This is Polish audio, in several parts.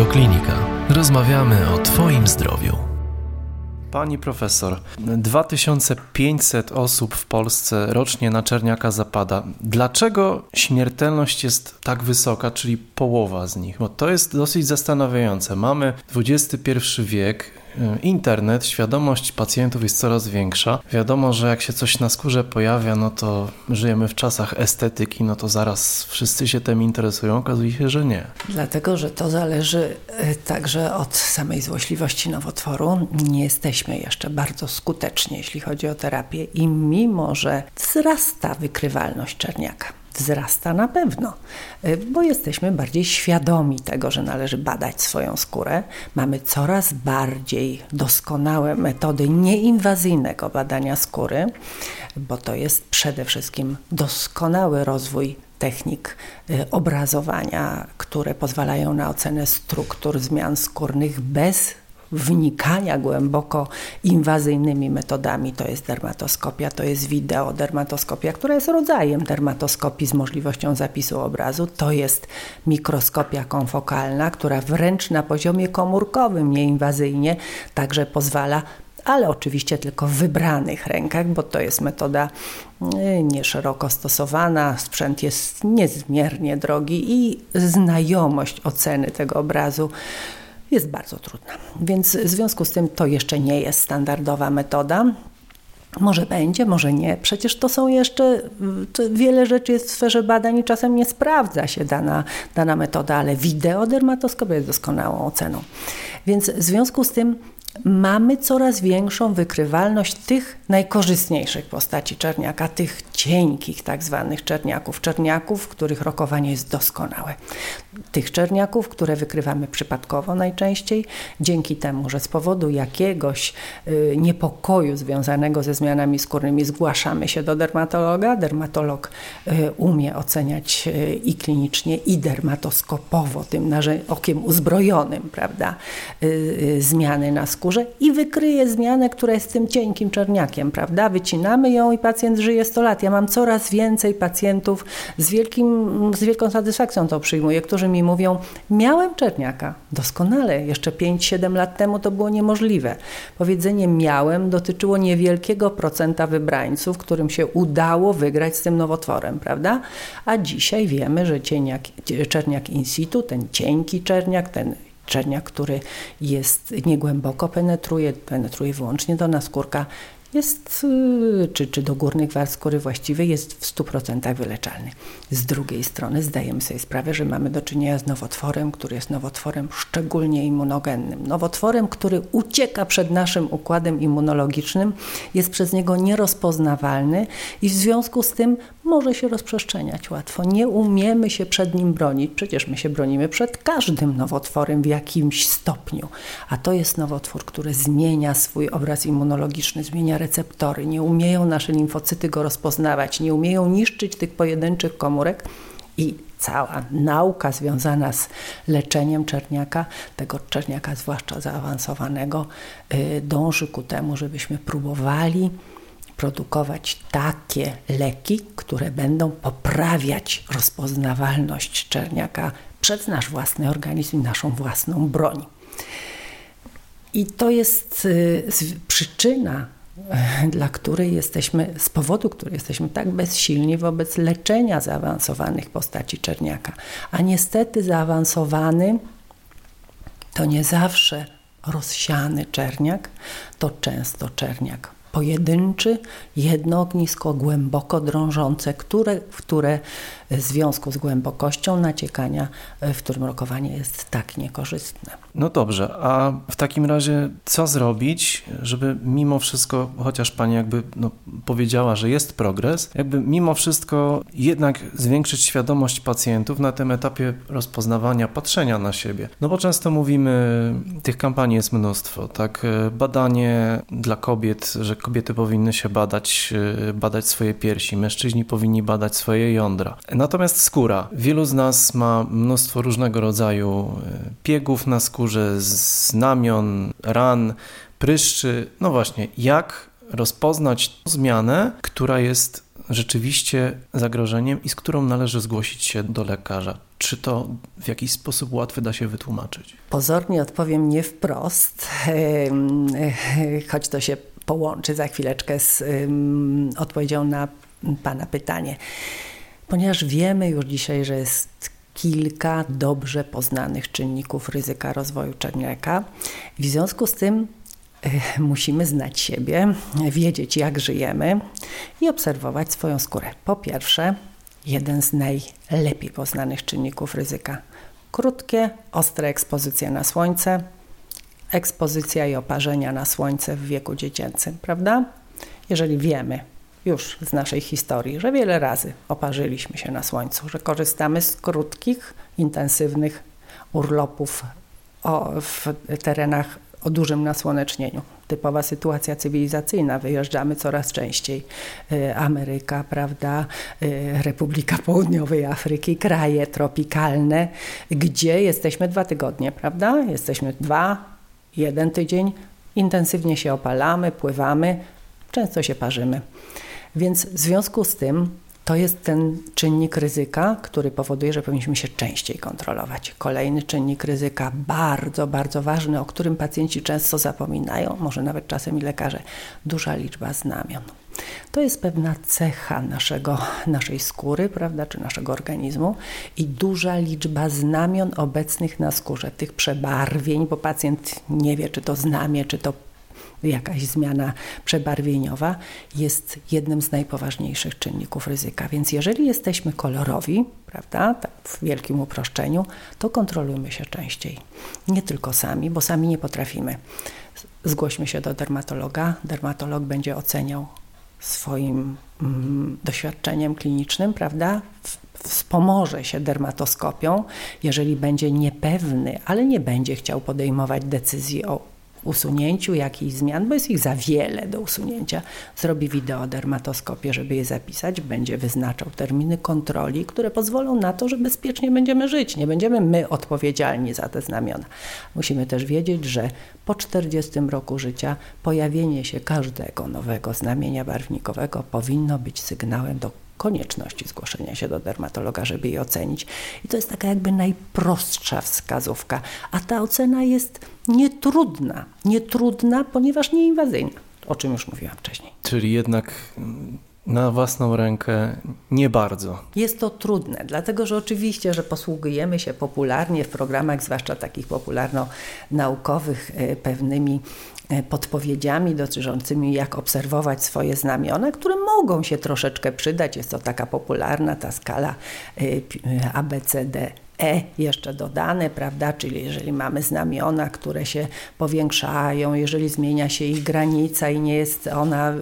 Radioklinika. Rozmawiamy o Twoim zdrowiu. Pani profesor, 2500 osób w Polsce rocznie na czerniaka zapada. Dlaczego śmiertelność jest tak wysoka, czyli połowa z nich? Bo to jest dosyć zastanawiające. Mamy XXI wiek, internet, świadomość pacjentów jest coraz większa. Wiadomo, że jak się coś na skórze pojawia, no to żyjemy w czasach estetyki, no to zaraz wszyscy się tym interesują. Okazuje się, że nie. Dlatego, że to zależy e, także od samej złośliwości nowotworu. Nie jesteśmy jeszcze bardzo skuteczni, jeśli chodzi o terapię i mimo, że wzrasta wykrywalność czerniaka, wzrasta na pewno, y, bo jesteśmy bardziej świadomi tego, że należy badać swoją skórę. Mamy coraz bardziej doskonałe metody nieinwazyjnego badania skóry, bo to jest przede wszystkim doskonały rozwój technik y, obrazowania, które pozwalają na ocenę struktur zmian skórnych bez wnikania głęboko inwazyjnymi metodami. To jest dermatoskopia, to jest wideodermatoskopia, która jest rodzajem dermatoskopii z możliwością zapisu obrazu. To jest mikroskopia konfokalna, która wręcz na poziomie komórkowym, nieinwazyjnie, także pozwala ale oczywiście tylko w wybranych rękach, bo to jest metoda y, nieszeroko stosowana, sprzęt jest niezmiernie drogi i znajomość oceny tego obrazu jest bardzo trudna. Więc w związku z tym to jeszcze nie jest standardowa metoda. Może będzie, może nie. Przecież to są jeszcze, wiele rzeczy jest w sferze badań i czasem nie sprawdza się dana, dana metoda, ale wideodermatoskopia jest doskonałą oceną. Więc w związku z tym mamy coraz większą wykrywalność tych najkorzystniejszych postaci czerniaka, tych cienkich tak zwanych czerniaków, czerniaków, których rokowanie jest doskonałe. Tych czerniaków, które wykrywamy przypadkowo najczęściej, dzięki temu, że z powodu jakiegoś y, niepokoju związanego ze zmianami skórnymi zgłaszamy się do dermatologa. Dermatolog y, umie oceniać y, i klinicznie, i dermatoskopowo, tym okiem uzbrojonym, prawda, zmiany na skórze i wykryje zmianę, która jest tym cienkim czerniakiem, prawda? Wycinamy ją i pacjent żyje 100 lat. Ja mam coraz więcej pacjentów z, wielkim, z wielką satysfakcją to przyjmuję, którzy mi mówią, miałem czerniaka, doskonale, jeszcze 5-7 lat temu to było niemożliwe. Powiedzenie miałem dotyczyło niewielkiego procenta wybrańców, którym się udało wygrać z tym nowotworem, prawda? A dzisiaj wiemy, że cieniak, czerniak in situ, ten cienki czerniak, ten czerniak, który jest niegłęboko penetruje, penetruje wyłącznie do naskórka, jest, y, czy, czy do górnych warstw skóry właściwej, jest w 100% wyleczalny. Z drugiej strony zdajemy sobie sprawę, że mamy do czynienia z nowotworem, który jest nowotworem szczególnie immunogennym. Nowotworem, który ucieka przed naszym układem immunologicznym, jest przez niego nierozpoznawalny i w związku z tym może się rozprzestrzeniać łatwo. Nie umiemy się przed nim bronić. Przecież my się bronimy przed każdym nowotworem w jakimś stopniu. A to jest nowotwór, który zmienia swój obraz immunologiczny, zmienia receptory. Nie umieją nasze limfocyty go rozpoznawać, nie umieją niszczyć tych pojedynczych komórek. I cała nauka związana z leczeniem czerniaka, tego czerniaka zwłaszcza zaawansowanego, y, dąży ku temu, żebyśmy próbowali produkować takie leki, które będą poprawiać rozpoznawalność czerniaka przez nasz własny organizm i naszą własną broń. I to jest y, przyczyna, y, dla której jesteśmy, z powodu której jesteśmy tak bezsilni wobec leczenia zaawansowanych postaci czerniaka. A niestety zaawansowany to nie zawsze rozsiany czerniak, to często czerniak pojedynczy, jedno ognisko głęboko drążące, które, w które związku z głębokością naciekania, w którym rokowanie jest tak niekorzystne. No dobrze, a w takim razie co zrobić, żeby mimo wszystko, chociaż Pani jakby no, powiedziała, że jest progres, jakby mimo wszystko jednak zwiększyć świadomość pacjentów na tym etapie rozpoznawania, patrzenia na siebie. No bo często mówimy, tych kampanii jest mnóstwo, tak, badanie dla kobiet, że kobiety powinny się badać, badać swoje piersi, mężczyźni powinni badać swoje jądra. Natomiast skóra. Wielu z nas ma mnóstwo różnego rodzaju e, piegów na skórze, znamion, ran, pryszczy. No właśnie, jak rozpoznać zmianę, która jest rzeczywiście zagrożeniem i z którą należy zgłosić się do lekarza? Czy to w jakiś sposób łatwy da się wytłumaczyć? Pozornie odpowiem nie wprost, choć to się połączy za chwileczkę z odpowiedzią na Pana pytanie. Ponieważ wiemy już dzisiaj, że jest kilka dobrze poznanych czynników ryzyka rozwoju czerniaka, w związku z tym y, musimy znać siebie, wiedzieć jak żyjemy i obserwować swoją skórę. Po pierwsze, jeden z najlepiej poznanych czynników ryzyka. Krótkie, ostre ekspozycje na słońce, ekspozycja i oparzenia na słońce w wieku dziecięcym, prawda? Jeżeli wiemy już z naszej historii, że wiele razy oparzyliśmy się na słońcu, że korzystamy z krótkich, intensywnych urlopów w terenach o dużym nasłonecznieniu. Typowa sytuacja cywilizacyjna, wyjeżdżamy coraz częściej. Y, Ameryka, prawda, y, Republika Południowej Afryki, kraje tropikalne, gdzie jesteśmy dwa tygodnie, prawda? Jesteśmy dwa, jeden tydzień, intensywnie się opalamy, pływamy, często się parzymy. Więc w związku z tym to jest ten czynnik ryzyka, który powoduje, że powinniśmy się częściej kontrolować. Kolejny czynnik ryzyka, bardzo, bardzo ważny, o którym pacjenci często zapominają, może nawet czasem i lekarze, duża liczba znamion. To jest pewna cecha naszego, naszej skóry, prawda, czy naszego organizmu i duża liczba znamion obecnych na skórze, tych przebarwień, bo pacjent nie wie, czy to znamie, czy to jakaś zmiana przebarwieniowa jest jednym z najpoważniejszych czynników ryzyka. Więc jeżeli jesteśmy kolorowi, prawda, tak w wielkim uproszczeniu, to kontrolujmy się częściej. Nie tylko sami, bo sami nie potrafimy. Zgłośmy się do dermatologa. Dermatolog będzie oceniał swoim mm, doświadczeniem klinicznym, prawda? Wspomoże się dermatoskopią, jeżeli będzie niepewny, ale nie będzie chciał podejmować decyzji o usunięciu jakichś zmian, bo jest ich za wiele do usunięcia, zrobi wideodermatoskopię, żeby je zapisać, będzie wyznaczał terminy kontroli, które pozwolą na to, że bezpiecznie będziemy żyć. Nie będziemy my odpowiedzialni za te znamiona. Musimy też wiedzieć, że po 40 roku życia pojawienie się każdego nowego znamienia barwnikowego powinno być sygnałem do konieczności zgłoszenia się do dermatologa, żeby je ocenić. I to jest taka jakby najprostsza wskazówka, a ta ocena jest nietrudna. Nietrudna, ponieważ nieinwazyjna, o czym już mówiłam wcześniej. Czyli jednak na własną rękę nie bardzo. Jest to trudne, dlatego że oczywiście, że posługujemy się popularnie w programach, zwłaszcza takich popularno-naukowych, e, pewnymi E, podpowiedziami dotyczącymi jak obserwować swoje znamiona, które mogą się troszeczkę przydać. Jest to taka popularna ta skala e, ABCD E jeszcze dodane, prawda? Czyli jeżeli mamy znamiona, które się powiększają, jeżeli zmienia się ich granica i nie jest ona,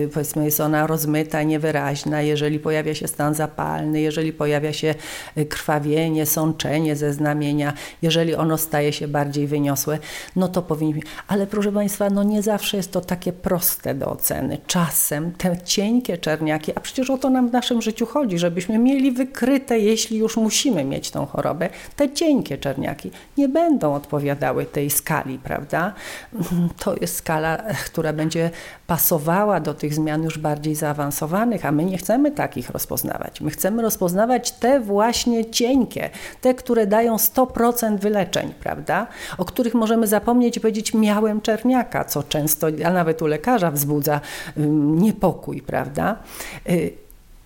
yy, powiedzmy, jest ona rozmyta, niewyraźna, jeżeli pojawia się stan zapalny, jeżeli pojawia się y, krwawienie, sączenie ze znamienia, jeżeli ono staje się bardziej wyniosłe, no to powinniśmy. Ale proszę Państwa, no nie zawsze jest to takie proste do oceny. Czasem te cienkie czerniaki, a przecież o to nam w naszym życiu chodzi, żebyśmy mieli wykryte, jeśli już musimy mieć tą chorobę, te cienkie czerniaki nie będą odpowiadały tej skali, prawda? To jest skala, która będzie pasowała do tych zmian już bardziej zaawansowanych, a my nie chcemy takich rozpoznawać. My chcemy rozpoznawać te właśnie cienkie, te, które dają 100% wyleczeń, prawda? O których możemy zapomnieć i powiedzieć, miałem czerniaka, co często, a nawet u lekarza wzbudza niepokój, prawda?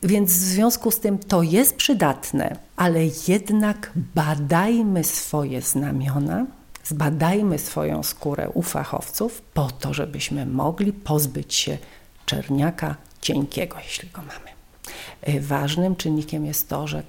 Y, więc w związku z tym to jest przydatne, ale jednak badajmy swoje znamiona, zbadajmy swoją skórę u fachowców po to, żebyśmy mogli pozbyć się czerniaka cienkiego, jeśli go mamy. E, ważnym czynnikiem jest to, że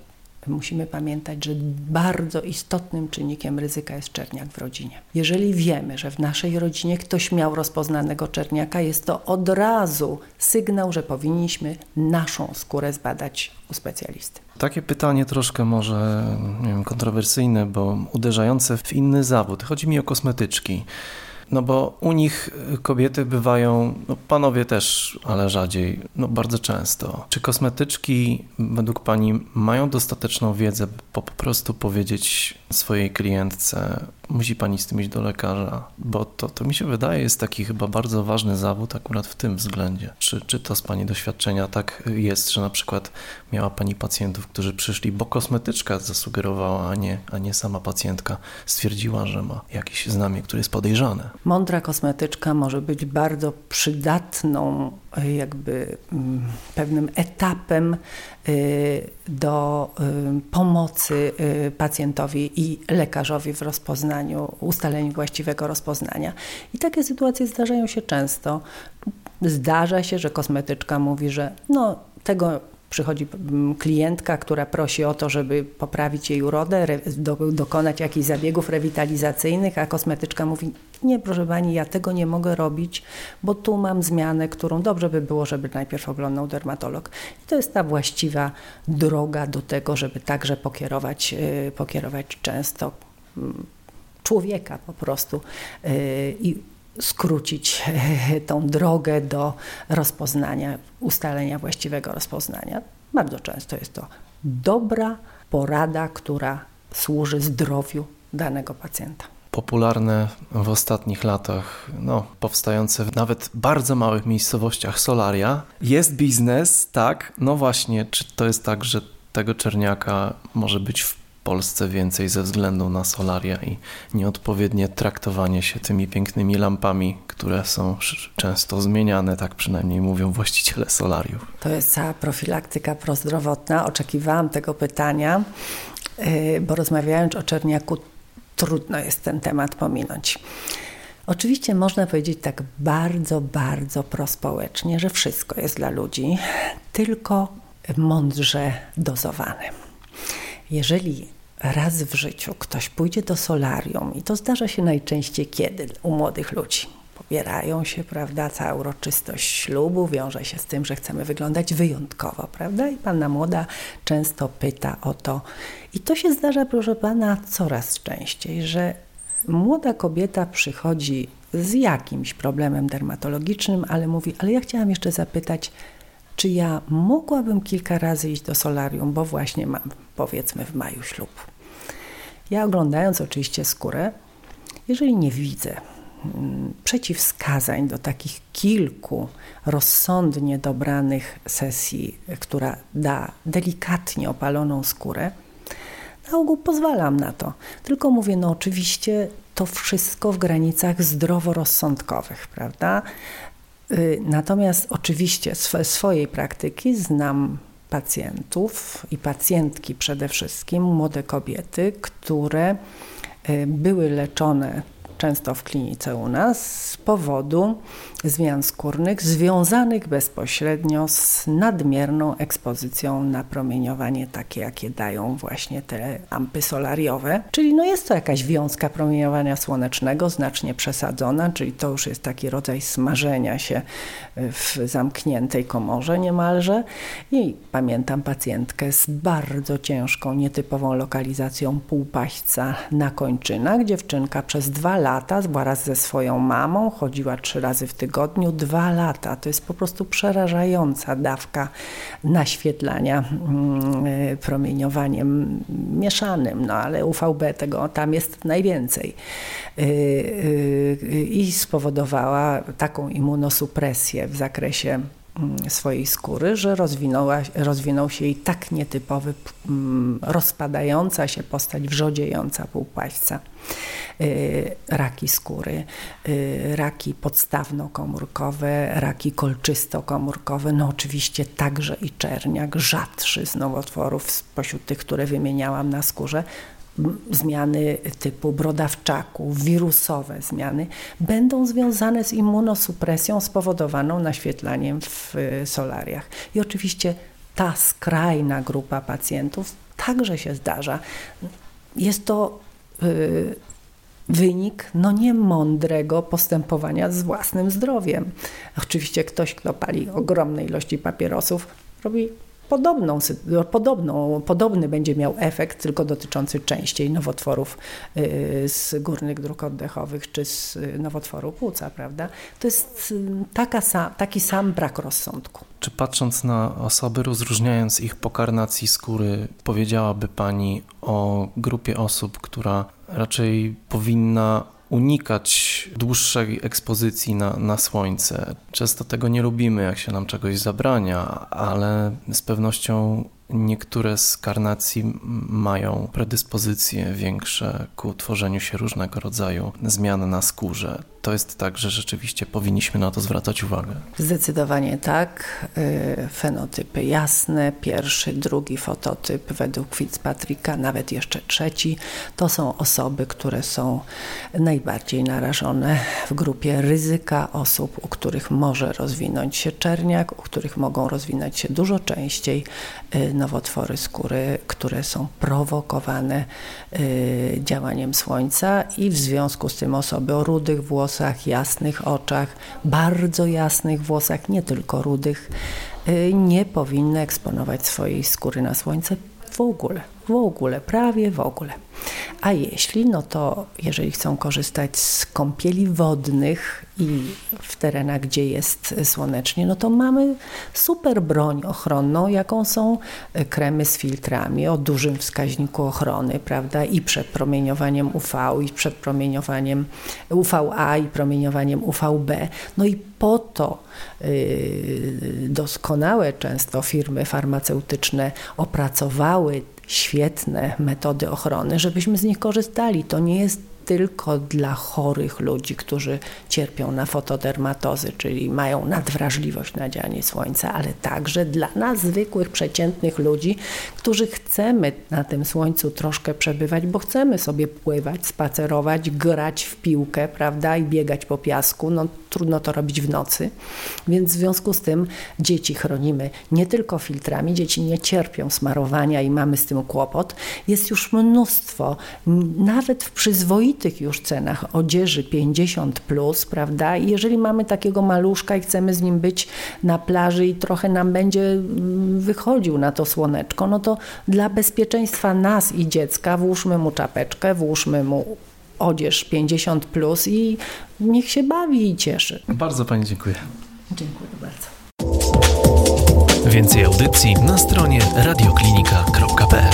musimy pamiętać, że bardzo istotnym czynnikiem ryzyka jest czerniak w rodzinie. Jeżeli wiemy, że w naszej rodzinie ktoś miał rozpoznanego czerniaka, jest to od razu sygnał, że powinniśmy naszą skórę zbadać u specjalisty. Takie pytanie troszkę może wiem, kontrowersyjne, bo uderzające w inny zawód. Chodzi mi o kosmetyczki. No bo u nich kobiety bywają, no panowie też, ale rzadziej, no bardzo często. Czy kosmetyczki według Pani mają dostateczną wiedzę, by po prostu powiedzieć swojej klientce, musi pani z tym iść do lekarza, bo to, to mi się wydaje jest taki chyba bardzo ważny zawód akurat w tym względzie. Czy, czy to z pani doświadczenia tak jest, że na przykład miała pani pacjentów, którzy przyszli, bo kosmetyczka zasugerowała, a nie, a nie sama pacjentka stwierdziła, że ma jakieś znamie, które jest podejrzane. Mądra kosmetyczka może być bardzo przydatną jakby mm, pewnym etapem y, do y, pomocy pacjentowi i lekarzowi w rozpoznaniu, ustaleniu właściwego rozpoznania. I takie sytuacje zdarzają się często. Zdarza się, że kosmetyczka mówi, że no tego Przychodzi mm, klientka, która prosi o to, żeby poprawić jej urodę, do, dokonać jakichś zabiegów rewitalizacyjnych, a kosmetyczka mówi: Nie, proszę pani, ja tego nie mogę robić, bo tu mam zmianę, którą dobrze by było, żeby najpierw oglądał dermatolog. I to jest ta właściwa droga do tego, żeby także pokierować, y, pokierować często mm, człowieka po prostu y, i skrócić tą drogę do rozpoznania, ustalenia właściwego rozpoznania. Bardzo często jest to dobra porada, która służy zdrowiu danego pacjenta. Popularne w ostatnich latach, no, powstające w nawet bardzo małych miejscowościach solaria. Jest biznes, tak, no właśnie, czy to jest tak, że tego czerniaka może być w Polsce więcej ze względu na solaria i nieodpowiednie traktowanie się tymi pięknymi lampami, które są często zmieniane, tak przynajmniej mówią właściciele solariów. To jest cała profilaktyka prozdrowotna. Oczekiwałam tego pytania, y, bo rozmawiając o czerniaku, trudno jest ten temat pominąć. Oczywiście można powiedzieć tak bardzo, bardzo prospołecznie, że wszystko jest dla ludzi, tylko mądrze dozowane. Jeżeli raz w życiu ktoś pójdzie do solarium i to zdarza się najczęściej kiedy u młodych ludzi. Pobierają się, prawda, cała uroczystość ślubu wiąże się z tym, że chcemy wyglądać wyjątkowo, prawda? I panna młoda często pyta o to. I to się zdarza, proszę pana, coraz częściej, że młoda kobieta przychodzi z jakimś problemem dermatologicznym, ale mówi, ale ja chciałam jeszcze zapytać, czy ja mogłabym kilka razy iść do solarium, bo właśnie mam, powiedzmy, w maju ślub. Ja oglądając oczywiście skórę, jeżeli nie widzę mm, przeciwwskazań do takich kilku rozsądnie dobranych sesji, która da delikatnie opaloną skórę, na ogół pozwalam na to. Tylko mówię, no oczywiście to wszystko w granicach zdroworozsądkowych, prawda? Y, natomiast oczywiście swe, swojej praktyki znam pacjentów i pacjentki przede wszystkim, młode kobiety, które y, były leczone często w klinice u nas z powodu zmian skórnych związanych bezpośrednio z nadmierną ekspozycją na promieniowanie takie, jakie dają właśnie te lampy solariowe. Czyli no jest to jakaś wiązka promieniowania słonecznego, znacznie przesadzona, czyli to już jest taki rodzaj smażenia się w zamkniętej komorze niemalże. I pamiętam pacjentkę z bardzo ciężką, nietypową lokalizacją półpaśca na kończynach. Dziewczynka przez dwa lata była raz ze swoją mamą, chodziła trzy razy w tygodniu tygodniu dwa lata. To jest po prostu przerażająca dawka naświetlania mm, y, promieniowaniem mieszanym, no ale UVB tego tam jest najwięcej. Y, y, I spowodowała taką immunosupresję w zakresie swojej skóry, że rozwinęła, rozwinął się jej tak nietypowy, mm, rozpadająca się postać, wrzodziejąca półpaśca. Y, raki skóry, y, raki podstawno-komórkowe, raki kolczysto-komórkowe, no oczywiście także i czerniak, rzadszy z nowotworów spośród tych, które wymieniałam na skórze, zmiany typu brodawczaku, wirusowe zmiany, będą związane z immunosupresją spowodowaną naświetlaniem w y, solariach. I oczywiście ta skrajna grupa pacjentów także się zdarza. Jest to Y, wynik no niemądrego postępowania z własnym zdrowiem. Oczywiście ktoś, kto pali ogromne ilości papierosów, robi podobną, podobną, podobny będzie miał efekt, tylko dotyczący częściej nowotworów y, z górnych dróg oddechowych czy z nowotworu płuca, prawda? To jest y, taka, taki sam brak rozsądku. Czy patrząc na osoby, rozróżniając ich po karnacji skóry, powiedziałaby Pani o grupie osób, która raczej powinna unikać dłuższej ekspozycji na, na słońce. Często tego nie lubimy, jak się nam czegoś zabrania, ale z pewnością Niektóre z karnacji mają predyspozycje większe ku tworzeniu się różnego rodzaju zmian na skórze. To jest tak, że rzeczywiście powinniśmy na to zwracać uwagę. Zdecydowanie tak. Y, fenotypy jasne, pierwszy, drugi fototyp według Fitzpatricka, nawet jeszcze trzeci, to są osoby, które są najbardziej narażone w grupie ryzyka osób, u których może rozwinąć się czerniak, u których mogą rozwinąć się dużo częściej y, nowotwory skóry, które są prowokowane y, działaniem słońca i w związku z tym osoby o rudych włosach, jasnych oczach, bardzo jasnych włosach, nie tylko rudych, y, nie powinny eksponować swojej skóry na słońce w ogóle, w ogóle, prawie w ogóle. A jeśli, no to jeżeli chcą korzystać z kąpieli wodnych i w terenach, gdzie jest słonecznie, no to mamy super broń ochronną, jaką są kremy z filtrami o dużym wskaźniku ochrony, prawda, i przed promieniowaniem UV, i przed promieniowaniem UVA, i promieniowaniem UVB. No i po to yy, doskonałe często firmy farmaceutyczne opracowały świetne metody ochrony, żebyśmy z nich korzystali. To nie jest tylko dla chorych ludzi, którzy cierpią na fotodermatozy, czyli mają nadwrażliwość na działanie słońca, ale także dla nas, zwykłych, przeciętnych ludzi, którzy chcemy na tym słońcu troszkę przebywać, bo chcemy sobie pływać, spacerować, grać w piłkę, prawda, i biegać po piasku. No, trudno to robić w nocy, więc w związku z tym dzieci chronimy nie tylko filtrami, dzieci nie cierpią smarowania i mamy z tym kłopot. Jest już mnóstwo, nawet w przyzwoitych już cenach odzieży 50, plus, prawda? I jeżeli mamy takiego maluszka i chcemy z nim być na plaży i trochę nam będzie mm, wychodził na to słoneczko, no to dla bezpieczeństwa nas i dziecka włóżmy mu czapeczkę, włóżmy mu odzież 50 plus i niech się bawi i cieszy. Bardzo Pani dziękuję. Dziękuję bardzo. Więcej audycji na stronie radioklinika.pl